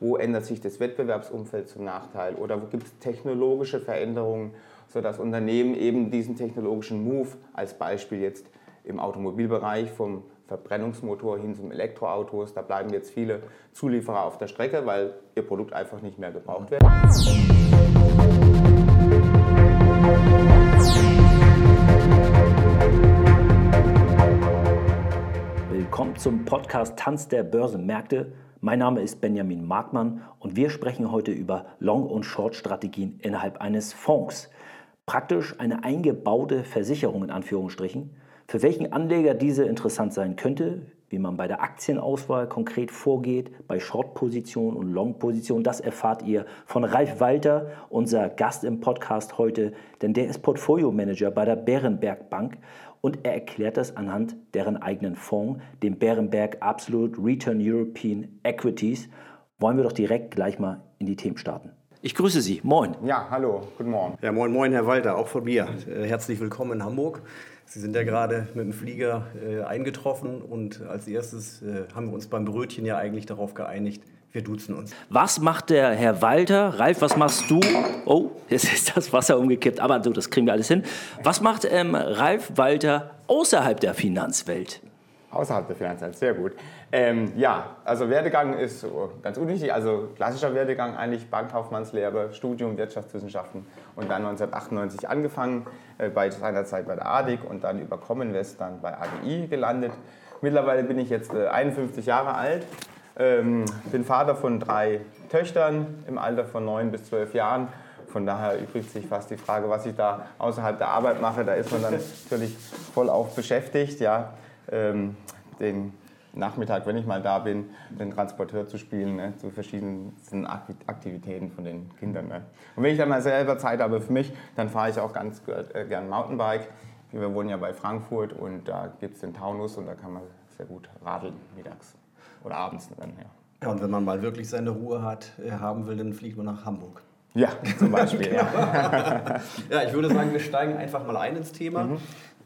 wo ändert sich das Wettbewerbsumfeld zum Nachteil oder wo gibt es technologische Veränderungen, sodass Unternehmen eben diesen technologischen Move als Beispiel jetzt im Automobilbereich vom Verbrennungsmotor hin zum Elektroautos, da bleiben jetzt viele Zulieferer auf der Strecke, weil ihr Produkt einfach nicht mehr gebraucht wird. Willkommen zum Podcast Tanz der Börsenmärkte. Mein Name ist Benjamin Markmann und wir sprechen heute über Long- und Short-Strategien innerhalb eines Fonds. Praktisch eine eingebaute Versicherung in Anführungsstrichen. Für welchen Anleger diese interessant sein könnte, wie man bei der Aktienauswahl konkret vorgeht, bei Short-Position und Long-Position, das erfahrt ihr von Ralf Walter, unser Gast im Podcast heute, denn der ist Portfolio-Manager bei der Bärenberg Bank und er erklärt das anhand deren eigenen Fonds, dem Bärenberg Absolute Return European Equities. Wollen wir doch direkt gleich mal in die Themen starten. Ich grüße Sie. Moin. Ja, hallo, guten Morgen. Ja, moin, moin, Herr Walter, auch von mir. Äh, herzlich willkommen in Hamburg. Sie sind ja gerade mit dem Flieger äh, eingetroffen und als erstes äh, haben wir uns beim Brötchen ja eigentlich darauf geeinigt, wir duzen uns. Was macht der Herr Walter? Ralf, was machst du? Oh, jetzt ist das Wasser umgekippt, aber so, das kriegen wir alles hin. Was macht ähm, Ralf Walter außerhalb der Finanzwelt? Außerhalb der Finanzwelt, sehr gut. Ähm, ja, also Werdegang ist ganz unwichtig. Also klassischer Werdegang eigentlich Bankkaufmannslehre, Studium Wirtschaftswissenschaften und dann 1998 angefangen äh, bei seiner Zeit bei der ADIC und dann über Commonvest dann bei AGI gelandet. Mittlerweile bin ich jetzt äh, 51 Jahre alt ähm, bin Vater von drei Töchtern im Alter von neun bis zwölf Jahren. Von daher übrigt sich fast die Frage, was ich da außerhalb der Arbeit mache. Da ist man dann natürlich voll auch beschäftigt, ja, ähm, den Nachmittag, wenn ich mal da bin, den Transporteur zu spielen ne, zu verschiedenen Aktivitäten von den Kindern. Ne. Und wenn ich dann mal selber Zeit habe für mich, dann fahre ich auch ganz äh, gern Mountainbike. Wir wohnen ja bei Frankfurt und da gibt es den Taunus und da kann man sehr gut radeln mittags oder abends dann, ja. Ja, und wenn man mal wirklich seine Ruhe hat, äh, haben will, dann fliegt man nach Hamburg. Ja, zum Beispiel. ja. ja, ich würde sagen, wir steigen einfach mal ein ins Thema. Mhm.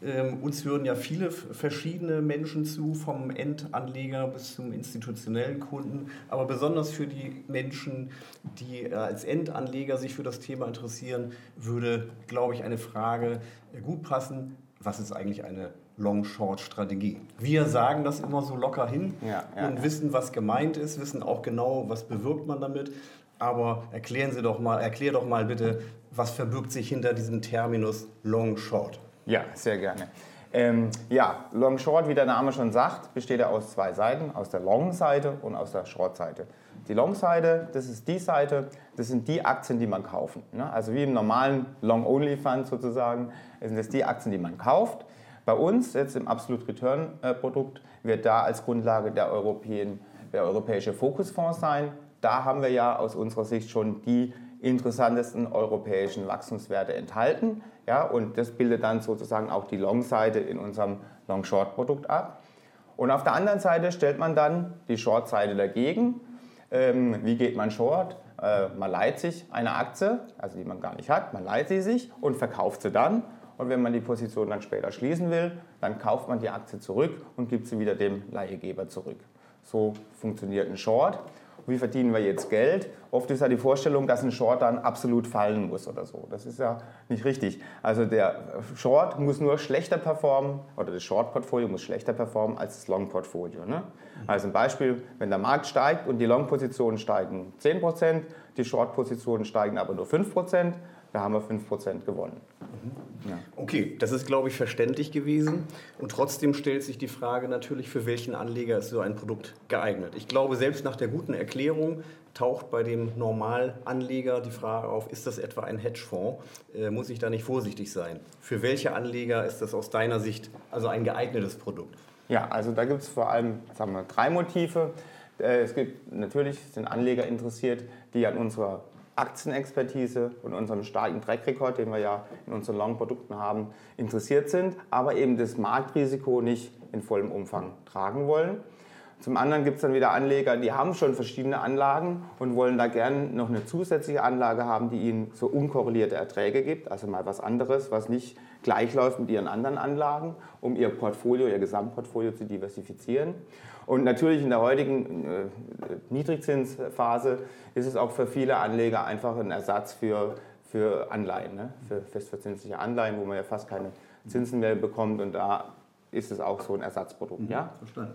Ähm, uns hören ja viele verschiedene Menschen zu, vom Endanleger bis zum institutionellen Kunden. Aber besonders für die Menschen, die äh, als Endanleger sich für das Thema interessieren, würde, glaube ich, eine Frage äh, gut passen. Was ist eigentlich eine Long-Short-Strategie. Wir sagen das immer so locker hin ja, ja, und wissen, was gemeint ist, wissen auch genau, was bewirkt man damit. Aber erklären Sie doch mal, erklär doch mal bitte, was verbirgt sich hinter diesem Terminus Long-Short? Ja, sehr gerne. Ähm, ja, Long Short, wie der Name schon sagt, besteht er aus zwei Seiten, aus der Long-Seite und aus der Short-Seite. Die Long-Seite, das ist die Seite, das sind die Aktien, die man kauft. Ne? Also wie im normalen Long-Only-Fund sozusagen, sind das die Aktien, die man kauft. Bei uns jetzt im Absolute Return Produkt wird da als Grundlage der, Europäen, der europäische Fokusfonds sein. Da haben wir ja aus unserer Sicht schon die interessantesten europäischen Wachstumswerte enthalten. Ja, und das bildet dann sozusagen auch die Long-Seite in unserem Long-Short-Produkt ab. Und auf der anderen Seite stellt man dann die Short-Seite dagegen. Ähm, wie geht man Short? Äh, man leiht sich eine Aktie, also die man gar nicht hat, man leiht sie sich und verkauft sie dann und wenn man die Position dann später schließen will, dann kauft man die Aktie zurück und gibt sie wieder dem Leihgeber zurück. So funktioniert ein Short. Wie verdienen wir jetzt Geld? Oft ist ja die Vorstellung, dass ein Short dann absolut fallen muss oder so. Das ist ja nicht richtig. Also der Short muss nur schlechter performen oder das Short-Portfolio muss schlechter performen als das Long-Portfolio. Ne? Also ein Beispiel, wenn der Markt steigt und die Long-Positionen steigen 10%, die Short-Positionen steigen aber nur 5%, da haben wir 5% gewonnen. Mhm. Ja. Okay, das ist, glaube ich, verständlich gewesen. Und trotzdem stellt sich die Frage natürlich, für welchen Anleger ist so ein Produkt geeignet. Ich glaube, selbst nach der guten Erklärung taucht bei dem Normalanleger die Frage auf, ist das etwa ein Hedgefonds? Äh, muss ich da nicht vorsichtig sein? Für welche Anleger ist das aus deiner Sicht also ein geeignetes Produkt? Ja, also da gibt es vor allem sagen wir, drei Motive. Äh, es gibt natürlich sind Anleger interessiert, die an unserer Aktienexpertise und unserem starken Trackrekord, den wir ja in unseren Long-Produkten haben, interessiert sind, aber eben das Marktrisiko nicht in vollem Umfang tragen wollen. Zum anderen gibt es dann wieder Anleger, die haben schon verschiedene Anlagen und wollen da gerne noch eine zusätzliche Anlage haben, die ihnen so unkorrelierte Erträge gibt, also mal was anderes, was nicht gleich läuft mit ihren anderen Anlagen, um ihr Portfolio, ihr Gesamtportfolio zu diversifizieren. Und natürlich in der heutigen äh, Niedrigzinsphase ist es auch für viele Anleger einfach ein Ersatz für, für Anleihen, ne? für festverzinsliche Anleihen, wo man ja fast keine Zinsen mehr bekommt. Und da ist es auch so ein Ersatzprodukt. Mhm, ja? Verstanden.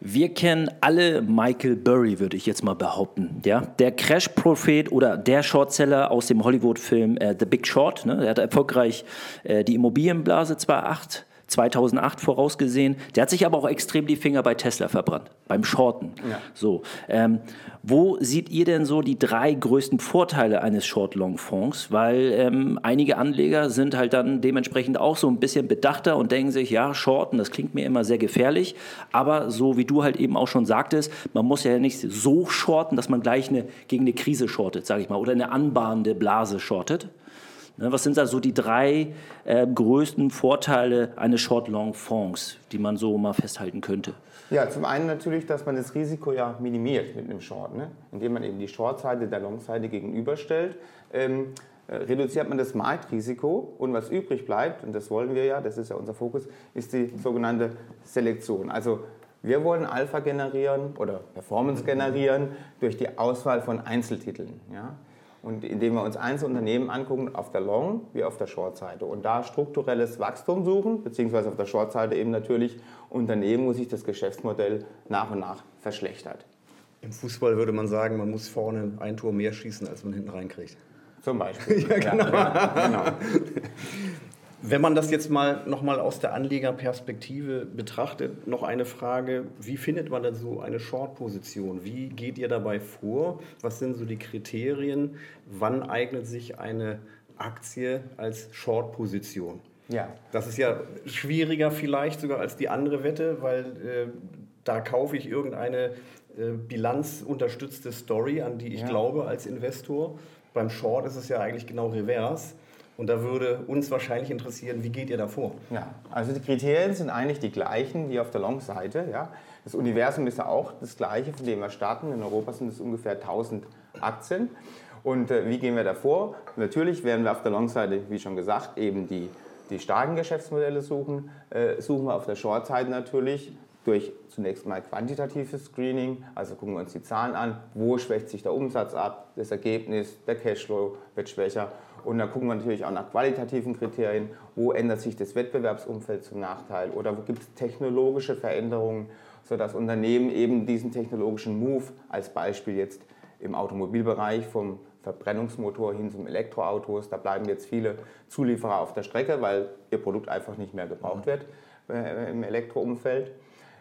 Wir kennen alle Michael Burry, würde ich jetzt mal behaupten. Ja? Der Crash-Prophet oder der Shortseller aus dem Hollywood-Film äh, The Big Short. Ne? Er hat erfolgreich äh, die Immobilienblase 2008 2008 vorausgesehen. Der hat sich aber auch extrem die Finger bei Tesla verbrannt, beim Shorten. Ja. So, ähm, wo seht ihr denn so die drei größten Vorteile eines Short-Long-Fonds? Weil ähm, einige Anleger sind halt dann dementsprechend auch so ein bisschen bedachter und denken sich, ja, Shorten, das klingt mir immer sehr gefährlich. Aber so wie du halt eben auch schon sagtest, man muss ja nicht so shorten, dass man gleich eine, gegen eine Krise shortet, sage ich mal, oder eine anbahnende Blase shortet. Ne, was sind da so die drei äh, größten Vorteile eines Short-Long-Fonds, die man so mal festhalten könnte? Ja, zum einen natürlich, dass man das Risiko ja minimiert mit einem Short, ne? indem man eben die Short-Seite der Long-Seite gegenüberstellt. Ähm, äh, reduziert man das Marktrisiko und was übrig bleibt, und das wollen wir ja, das ist ja unser Fokus, ist die sogenannte Selektion. Also wir wollen Alpha generieren oder Performance generieren durch die Auswahl von Einzeltiteln. Ja? Und indem wir uns Einzelunternehmen angucken, auf der Long- wie auf der Short-Seite. Und da strukturelles Wachstum suchen, beziehungsweise auf der Short-Seite eben natürlich Unternehmen, wo sich das Geschäftsmodell nach und nach verschlechtert. Im Fußball würde man sagen, man muss vorne ein Tor mehr schießen, als man hinten reinkriegt. Zum Beispiel. ja, genau. Ja, genau. Wenn man das jetzt mal nochmal aus der Anlegerperspektive betrachtet, noch eine Frage, wie findet man denn so eine Short-Position? Wie geht ihr dabei vor? Was sind so die Kriterien? Wann eignet sich eine Aktie als Short-Position? Ja. Das ist ja schwieriger vielleicht sogar als die andere Wette, weil äh, da kaufe ich irgendeine äh, bilanzunterstützte Story, an die ich ja. glaube als Investor. Beim Short ist es ja eigentlich genau revers. Und da würde uns wahrscheinlich interessieren, wie geht ihr da vor? Ja, also die Kriterien sind eigentlich die gleichen wie auf der Long-Seite. Ja. Das Universum ist ja auch das gleiche, von dem wir starten. In Europa sind es ungefähr 1000 Aktien. Und äh, wie gehen wir da vor? Natürlich werden wir auf der Long-Seite, wie schon gesagt, eben die, die starken Geschäftsmodelle suchen. Äh, suchen wir auf der Short-Seite natürlich durch zunächst mal quantitatives Screening, also gucken wir uns die Zahlen an, wo schwächt sich der Umsatz ab, das Ergebnis, der Cashflow wird schwächer und dann gucken wir natürlich auch nach qualitativen Kriterien, wo ändert sich das Wettbewerbsumfeld zum Nachteil oder wo gibt es technologische Veränderungen, sodass Unternehmen eben diesen technologischen Move als Beispiel jetzt im Automobilbereich vom Verbrennungsmotor hin zum Elektroautos, da bleiben jetzt viele Zulieferer auf der Strecke, weil ihr Produkt einfach nicht mehr gebraucht wird äh, im Elektroumfeld.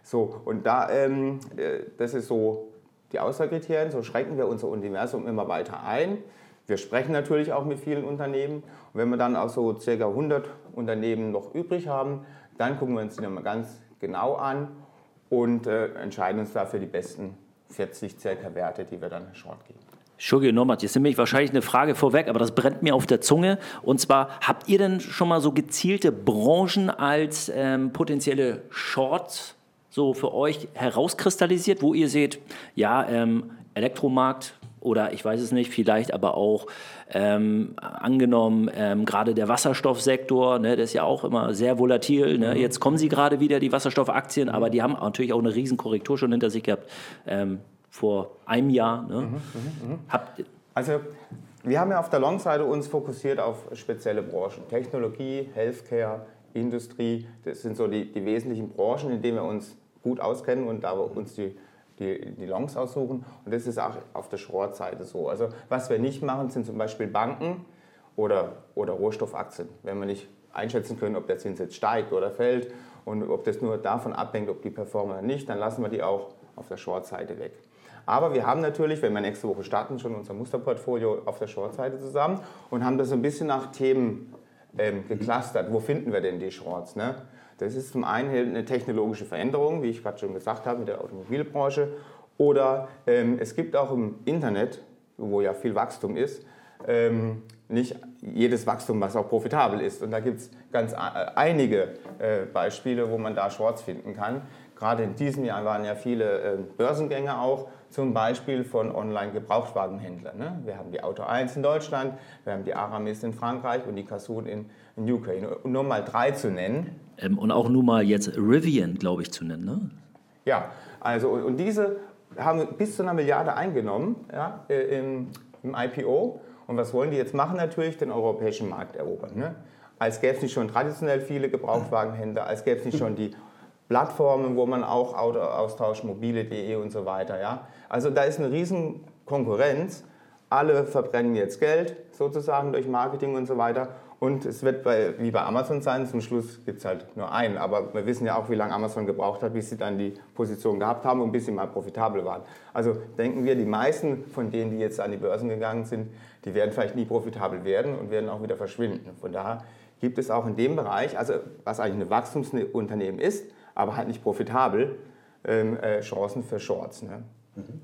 So, und da, ähm, äh, das ist so die Auswahlkriterien, so schränken wir unser Universum immer weiter ein. Wir sprechen natürlich auch mit vielen Unternehmen. Und wenn wir dann auch so ca. 100 Unternehmen noch übrig haben, dann gucken wir uns die nochmal ganz genau an und äh, entscheiden uns dafür die besten 40 circa Werte, die wir dann short geben. Entschuldige nochmal, jetzt nehme ich wahrscheinlich eine Frage vorweg, aber das brennt mir auf der Zunge. Und zwar, habt ihr denn schon mal so gezielte Branchen als ähm, potenzielle Shorts so für euch herauskristallisiert, wo ihr seht, ja, ähm, Elektromarkt oder ich weiß es nicht, vielleicht aber auch ähm, angenommen, ähm, gerade der Wasserstoffsektor, ne, der ist ja auch immer sehr volatil. Ne? Mhm. Jetzt kommen sie gerade wieder, die Wasserstoffaktien, aber die haben natürlich auch eine Riesenkorrektur schon hinter sich gehabt ähm, vor einem Jahr. Ne? Mhm, mh, mh. Habt, also wir haben ja auf der Long-Seite uns fokussiert auf spezielle Branchen. Technologie, Healthcare, Industrie, das sind so die, die wesentlichen Branchen, in denen wir uns gut auskennen und da uns die die, die Longs aussuchen. Und das ist auch auf der Short-Seite so. Also was wir nicht machen, sind zum Beispiel Banken oder, oder Rohstoffaktien. Wenn wir nicht einschätzen können, ob der Zins jetzt steigt oder fällt und ob das nur davon abhängt, ob die performen oder nicht, dann lassen wir die auch auf der Short-Seite weg. Aber wir haben natürlich, wenn wir nächste Woche starten, schon unser Musterportfolio auf der Short-Seite zusammen und haben das ein bisschen nach Themen ähm, geclustert. Wo finden wir denn die Shorts? Ne? Das ist zum einen eine technologische Veränderung, wie ich gerade schon gesagt habe, mit der Automobilbranche. Oder ähm, es gibt auch im Internet, wo ja viel Wachstum ist, ähm, nicht jedes Wachstum, was auch profitabel ist. Und da gibt es ganz äh, einige äh, Beispiele, wo man da Shorts finden kann. Gerade in diesem Jahr waren ja viele äh, Börsengänge auch, zum Beispiel von Online-Gebrauchtwagenhändlern. Ne? Wir haben die Auto 1 in Deutschland, wir haben die Aramis in Frankreich und die Casun in, in UK. Nur mal drei zu nennen, ähm, und auch nur mal jetzt Rivian, glaube ich, zu nennen. Ne? Ja, Also, und diese haben bis zu einer Milliarde eingenommen ja, äh, im, im IPO. Und was wollen die jetzt machen? Natürlich den europäischen Markt erobern. Ne? Als gäbe es nicht schon traditionell viele Gebrauchtwagenhändler, als gäbe es nicht schon die Plattformen, wo man auch Auto austauscht, mobile.de und so weiter. Ja? Also da ist eine riesen Konkurrenz. Alle verbrennen jetzt Geld sozusagen durch Marketing und so weiter. Und es wird bei, wie bei Amazon sein, zum Schluss gibt es halt nur einen. Aber wir wissen ja auch, wie lange Amazon gebraucht hat, bis sie dann die Position gehabt haben und bis sie mal profitabel waren. Also denken wir, die meisten von denen, die jetzt an die Börsen gegangen sind, die werden vielleicht nie profitabel werden und werden auch wieder verschwinden. Von daher gibt es auch in dem Bereich, also was eigentlich ein Wachstumsunternehmen ist, aber halt nicht profitabel, ähm, äh, Chancen für Shorts. Ne? Mhm.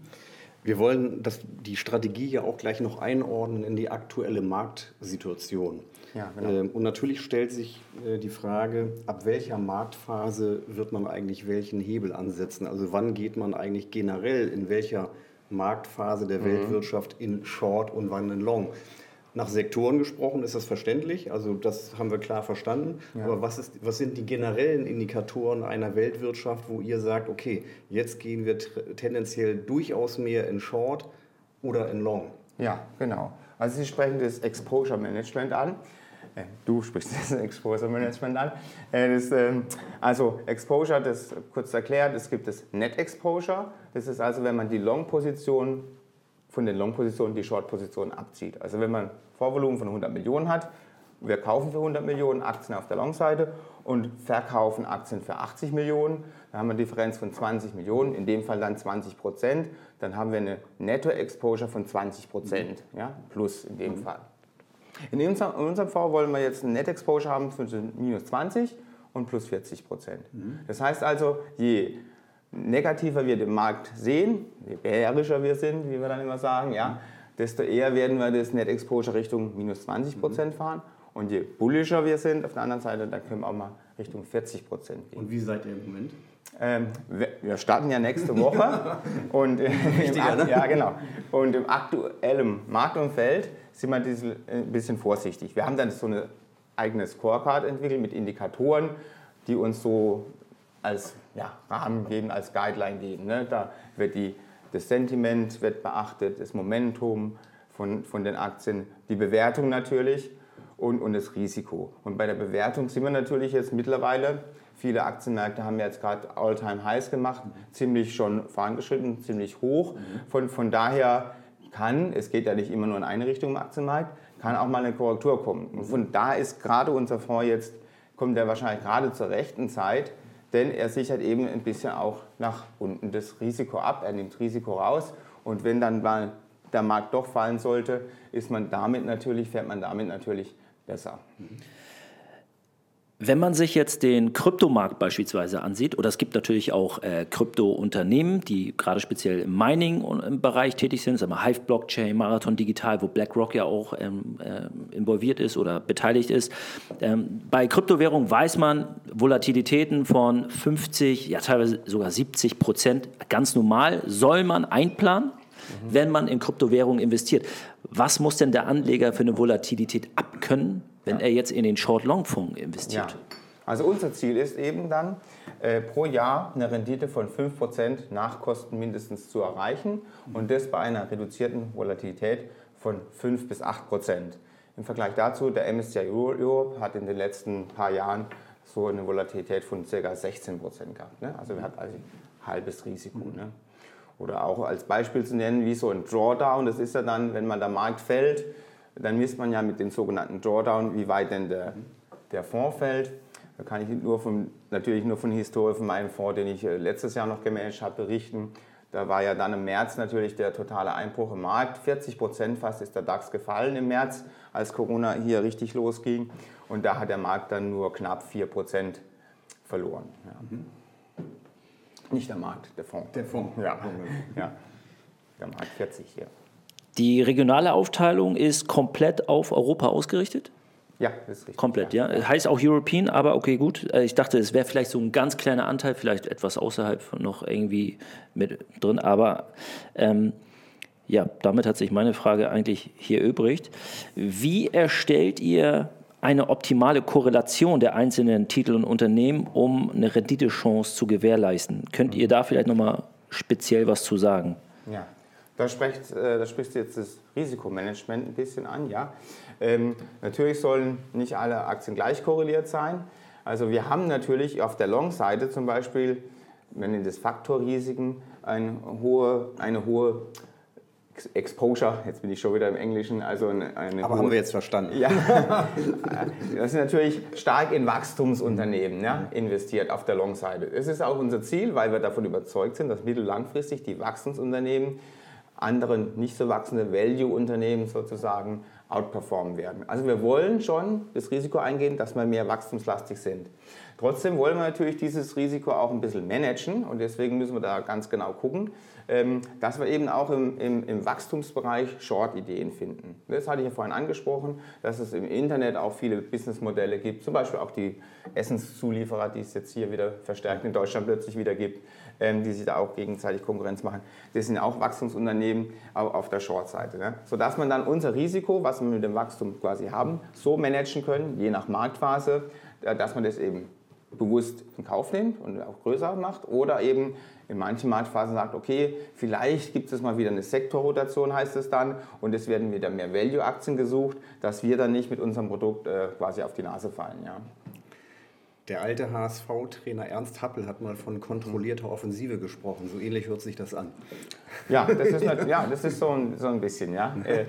Wir wollen das, die Strategie ja auch gleich noch einordnen in die aktuelle Marktsituation. Ja, genau. Ähm, und natürlich stellt sich äh, die Frage, ab welcher Marktphase wird man eigentlich welchen Hebel ansetzen? Also wann geht man eigentlich generell in welcher Marktphase der mhm. Weltwirtschaft in Short und wann in Long? Nach Sektoren gesprochen ist das verständlich, also das haben wir klar verstanden. Ja. Aber was, ist, was sind die generellen Indikatoren einer Weltwirtschaft, wo ihr sagt, okay, jetzt gehen wir tendenziell durchaus mehr in Short oder in Long? Ja, genau. Also Sie sprechen das Exposure Management an. Äh, du sprichst das Exposure Management an. Äh, das, ähm, also Exposure, das kurz erklärt, es gibt das Net Exposure. Das ist also, wenn man die Long-Position von den Long-Positionen die Short-Positionen abzieht. Also wenn man Vorvolumen von 100 Millionen hat, wir kaufen für 100 Millionen Aktien auf der Long-Seite und verkaufen Aktien für 80 Millionen, dann haben wir eine Differenz von 20 Millionen, in dem Fall dann 20 Prozent, dann haben wir eine Netto-Exposure von 20 Prozent, ja, plus in dem mhm. Fall. In unserem, in unserem Fall wollen wir jetzt eine Net-Exposure haben zwischen minus 20 und plus 40 Prozent. Mhm. Das heißt also, je negativer wir den Markt sehen, je bärischer wir sind, wie wir dann immer sagen, ja, desto eher werden wir das Net Exposure Richtung minus 20 Prozent fahren. Und je bullischer wir sind auf der anderen Seite, dann können wir auch mal Richtung 40 Prozent gehen. Und wie seid ihr im Moment? Ähm, wir starten ja nächste Woche und, äh, Wichtiger, ne? ja, genau. und im aktuellen Marktumfeld sind wir ein bisschen vorsichtig. Wir haben dann so eine eigene Scorecard entwickelt mit Indikatoren, die uns so als ja, Rahmen geben, als Guideline geben. Ne? Da wird die, das Sentiment wird beachtet, das Momentum von, von den Aktien, die Bewertung natürlich und, und das Risiko. Und bei der Bewertung sind wir natürlich jetzt mittlerweile, viele Aktienmärkte haben jetzt gerade All-Time-Highs gemacht, ziemlich schon vorangeschritten, ziemlich hoch. Von, von daher kann, es geht ja nicht immer nur in eine Richtung im Aktienmarkt, kann auch mal eine Korrektur kommen. Und von da ist gerade unser Fonds jetzt, kommt der wahrscheinlich gerade zur rechten Zeit, denn er sichert eben ein bisschen auch nach unten das Risiko ab, er nimmt Risiko raus und wenn dann mal der Markt doch fallen sollte, ist man damit natürlich, fährt man damit natürlich besser. Mhm. Wenn man sich jetzt den Kryptomarkt beispielsweise ansieht, oder es gibt natürlich auch äh, Krypto-Unternehmen, die gerade speziell im Mining-Bereich tätig sind, sagen wir Hive Blockchain, Marathon Digital, wo BlackRock ja auch ähm, äh, involviert ist oder beteiligt ist. Ähm, bei Kryptowährungen weiß man Volatilitäten von 50, ja teilweise sogar 70 Prozent ganz normal, soll man einplanen, mhm. wenn man in Kryptowährungen investiert. Was muss denn der Anleger für eine Volatilität abkönnen? Wenn ja. er jetzt in den Short-Long-Fonds investiert. Ja. Also unser Ziel ist eben dann, äh, pro Jahr eine Rendite von 5% nach Kosten mindestens zu erreichen und das bei einer reduzierten Volatilität von 5 bis 8%. Im Vergleich dazu, der MSCI Europe hat in den letzten paar Jahren so eine Volatilität von ca. 16% gehabt. Ne? Also wir hatten also ein halbes Risiko. Ne? Oder auch als Beispiel zu nennen, wie so ein Drawdown, das ist ja dann, wenn man der Markt fällt, dann misst man ja mit dem sogenannten Drawdown, wie weit denn der, der Fonds fällt. Da kann ich nur von, natürlich nur von Historie von meinem Fonds, den ich äh, letztes Jahr noch gemanagt habe, berichten. Da war ja dann im März natürlich der totale Einbruch im Markt. 40 Prozent fast ist der DAX gefallen im März, als Corona hier richtig losging. Und da hat der Markt dann nur knapp 4 Prozent verloren. Ja. Mhm. Nicht der Markt, der Fonds. Der Fonds. Ja. ja. Der Markt 40, ja. Die regionale Aufteilung ist komplett auf Europa ausgerichtet? Ja, das ist richtig. Komplett, ja. ja. Heißt auch European, aber okay, gut. Äh, ich dachte, es wäre vielleicht so ein ganz kleiner Anteil, vielleicht etwas außerhalb von noch irgendwie mit drin, aber ähm, ja, damit hat sich meine Frage eigentlich hier übrig. Wie erstellt ihr eine optimale Korrelation der einzelnen Titel und Unternehmen, um eine Renditechance zu gewährleisten? Könnt ihr da vielleicht nochmal speziell was zu sagen. Ja, da, spricht, äh, da sprichst du jetzt das Risikomanagement ein bisschen an. Ja. Ähm, natürlich sollen nicht alle Aktien gleich korreliert sein. Also wir haben natürlich auf der Long-Seite zum Beispiel, wenn in das Faktorrisiken, eine hohe, eine hohe Exposure, jetzt bin ich schon wieder im Englischen, also eine, eine Aber hohe, haben wir jetzt verstanden. Ja, das ist natürlich stark in Wachstumsunternehmen ja, investiert auf der Long-Seite. Das ist auch unser Ziel, weil wir davon überzeugt sind, dass mittel-langfristig die Wachstumsunternehmen anderen nicht so wachsende Value-Unternehmen sozusagen outperformen werden. Also wir wollen schon das Risiko eingehen, dass wir mehr wachstumslastig sind. Trotzdem wollen wir natürlich dieses Risiko auch ein bisschen managen und deswegen müssen wir da ganz genau gucken, ähm, dass wir eben auch im, im, im Wachstumsbereich Short-Ideen finden. Das hatte ich ja vorhin angesprochen, dass es im Internet auch viele Businessmodelle gibt, zum Beispiel auch die Essenszulieferer, die es jetzt hier wieder verstärkt in Deutschland plötzlich wieder gibt, ähm, die sich da auch gegenseitig Konkurrenz machen. Das sind auch Wachstumsunternehmen auf der Short-Seite. Ne? Sodass man dann unser Risiko, was wir mit dem Wachstum quasi haben, so managen können, je nach Marktphase, dass man das eben bewusst in Kauf nimmt und auch größer macht oder eben in manchen Marktphasen sagt, okay, vielleicht gibt es mal wieder eine Sektorrotation, heißt es dann, und es werden wieder mehr Value-Aktien gesucht, dass wir dann nicht mit unserem Produkt äh, quasi auf die Nase fallen. Ja. Der alte HSV-Trainer Ernst Happel hat mal von kontrollierter Offensive gesprochen. So ähnlich hört sich das an. Ja, das ist, ja, das ist so, ein, so ein bisschen, ja. Äh,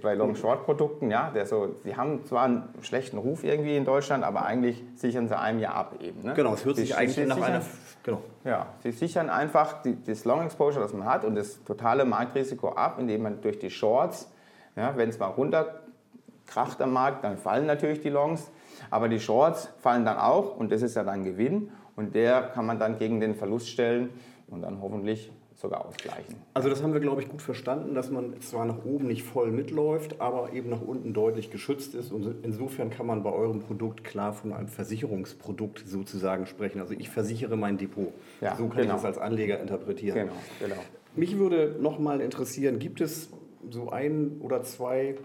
bei Long-Short-Produkten, ja, der so, die haben zwar einen schlechten Ruf irgendwie in Deutschland, aber eigentlich sichern sie einem ja ab eben. Ne? Genau, es hört sich eigentlich nach einer... Genau. Ja, sie sichern einfach die, das Long-Exposure, das man hat und das totale Marktrisiko ab, indem man durch die Shorts, ja, wenn es mal runterkracht am Markt, dann fallen natürlich die Longs aber die Shorts fallen dann auch und das ist ja dann Gewinn und der kann man dann gegen den Verlust stellen und dann hoffentlich sogar ausgleichen. Also das haben wir, glaube ich, gut verstanden, dass man zwar nach oben nicht voll mitläuft, aber eben nach unten deutlich geschützt ist. Und insofern kann man bei eurem Produkt klar von einem Versicherungsprodukt sozusagen sprechen. Also ich versichere mein Depot. Ja, so kann genau. ich das als Anleger interpretieren. Genau, genau. Mich würde noch mal interessieren, gibt es so ein oder zwei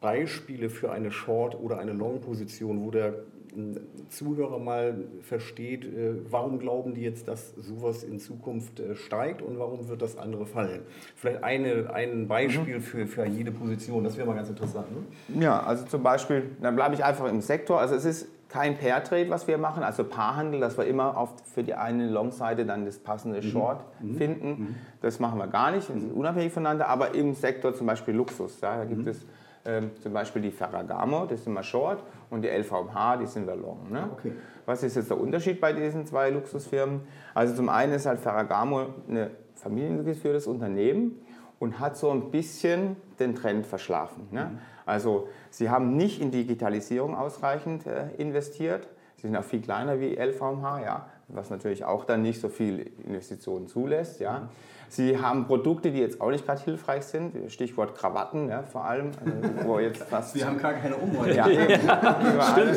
Beispiele für eine Short- oder eine Long-Position, wo der Zuhörer mal versteht, äh, warum glauben die jetzt, dass sowas in Zukunft äh, steigt und warum wird das andere fallen? Vielleicht eine, ein Beispiel mhm. für, für jede Position, das wäre mal ganz interessant. Ne? Ja, also zum Beispiel, dann bleibe ich einfach im Sektor. Also es ist kein Pair-Trade, was wir machen, also Paarhandel, dass wir immer auf, für die eine Long-Seite dann das passende mhm. Short mhm. finden. Mhm. Das machen wir gar nicht, wir sind unabhängig voneinander, aber im Sektor zum Beispiel Luxus, ja, da gibt mhm. es zum Beispiel die Ferragamo, das sind wir Short, und die LVMH, die sind wir Long. Ne? Okay. Was ist jetzt der Unterschied bei diesen zwei Luxusfirmen? Also zum einen ist halt Ferragamo ein familiengeführtes Unternehmen und hat so ein bisschen den Trend verschlafen. Ne? Mhm. Also sie haben nicht in Digitalisierung ausreichend äh, investiert. Sie sind auch viel kleiner wie LVMH, ja, was natürlich auch dann nicht so viel Investitionen zulässt. Ja. Mhm. Sie haben Produkte, die jetzt auch nicht gerade hilfreich sind, Stichwort Krawatten ja, vor allem. Also, wo jetzt fast Sie haben gar keine Umwelt. Ja, die, wir alle,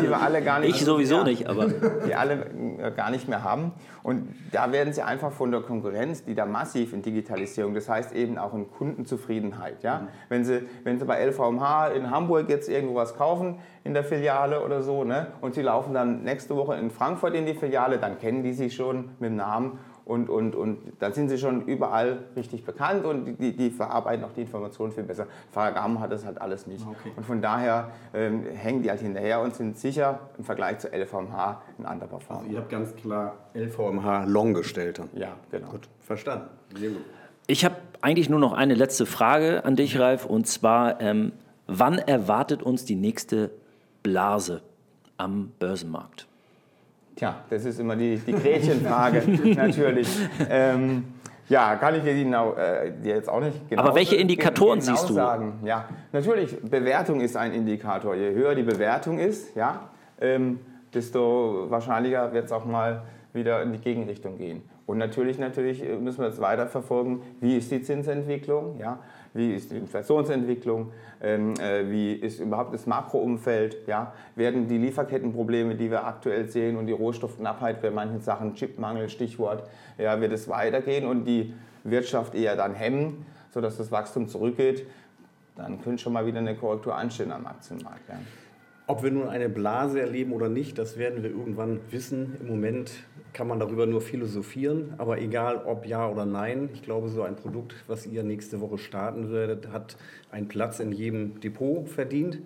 die wir alle gar nicht. Ich sowieso ja, nicht, aber. Die alle äh, gar nicht mehr haben. Und da werden sie einfach von der Konkurrenz, die da massiv in Digitalisierung, das heißt eben auch in Kundenzufriedenheit. Ja? Mhm. Wenn, sie, wenn Sie bei LVMH in Hamburg jetzt irgendwo was kaufen in der Filiale oder so ne, und Sie laufen dann nächste Woche in Frankfurt in die Filiale, dann kennen die Sie schon mit dem Namen und, und, und dann sind sie schon überall richtig bekannt und die, die verarbeiten auch die Informationen viel besser. Ferragamo hat das halt alles nicht. Okay. Und von daher ähm, hängen die halt hinterher und sind sicher im Vergleich zu LVMH ein anderer Performer. Also ihr habt ganz klar LVMH long gestellt. Dann. Ja, genau. Gut, verstanden. Ich habe eigentlich nur noch eine letzte Frage an dich, Ralf, und zwar, ähm, wann erwartet uns die nächste Blase am Börsenmarkt? Tja, das ist immer die, die Gretchenfrage natürlich. Ähm, ja, kann ich dir, genau, äh, dir jetzt auch nicht genau Aber welche Indikatoren genau siehst du? Sagen. Ja, natürlich, Bewertung ist ein Indikator. Je höher die Bewertung ist, ja, ähm, desto wahrscheinlicher wird es auch mal wieder in die Gegenrichtung gehen. Und natürlich, natürlich äh, müssen wir jetzt weiter verfolgen, wie ist die Zinsentwicklung, ja, wie ist die Inflationsentwicklung, ähm, äh, wie ist überhaupt das Makroumfeld, ja? werden die Lieferkettenprobleme, die wir aktuell sehen und die Rohstoffknappheit bei manchen Sachen, Chipmangel, Stichwort, ja, wird es weitergehen und die Wirtschaft eher dann hemmen, sodass das Wachstum zurückgeht, dann könnte schon mal wieder eine Korrektur anstehen am Aktienmarkt. Ja. Ob wir nun eine Blase erleben oder nicht, das werden wir irgendwann wissen. Im Moment kann man darüber nur philosophieren, aber egal ob ja oder nein, ich glaube, so ein Produkt, was ihr nächste Woche starten werdet, hat einen Platz in jedem Depot verdient,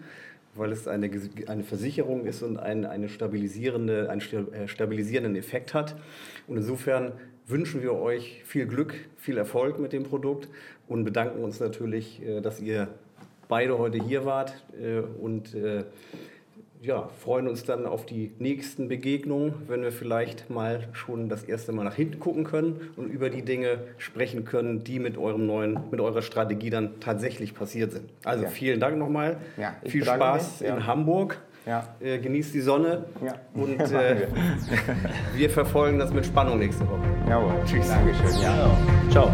weil es eine, eine Versicherung ist und ein, eine stabilisierende, einen äh, stabilisierenden Effekt hat. Und insofern wünschen wir euch viel Glück, viel Erfolg mit dem Produkt und bedanken uns natürlich, äh, dass ihr beide heute hier wart äh, und ja, freuen uns dann auf die nächsten Begegnungen, wenn wir vielleicht mal schon das erste Mal nach hinten gucken können und über die Dinge sprechen können, die mit eurem neuen, mit eurer Strategie dann tatsächlich passiert sind. Also ja. vielen Dank nochmal. Ja, Viel Spaß mich, ja. in Hamburg. Ja. Äh, genießt die Sonne und äh, wir. verfolgen das mit Spannung nächste Woche. Jawohl. Tschüss. Dankeschön. Ciao.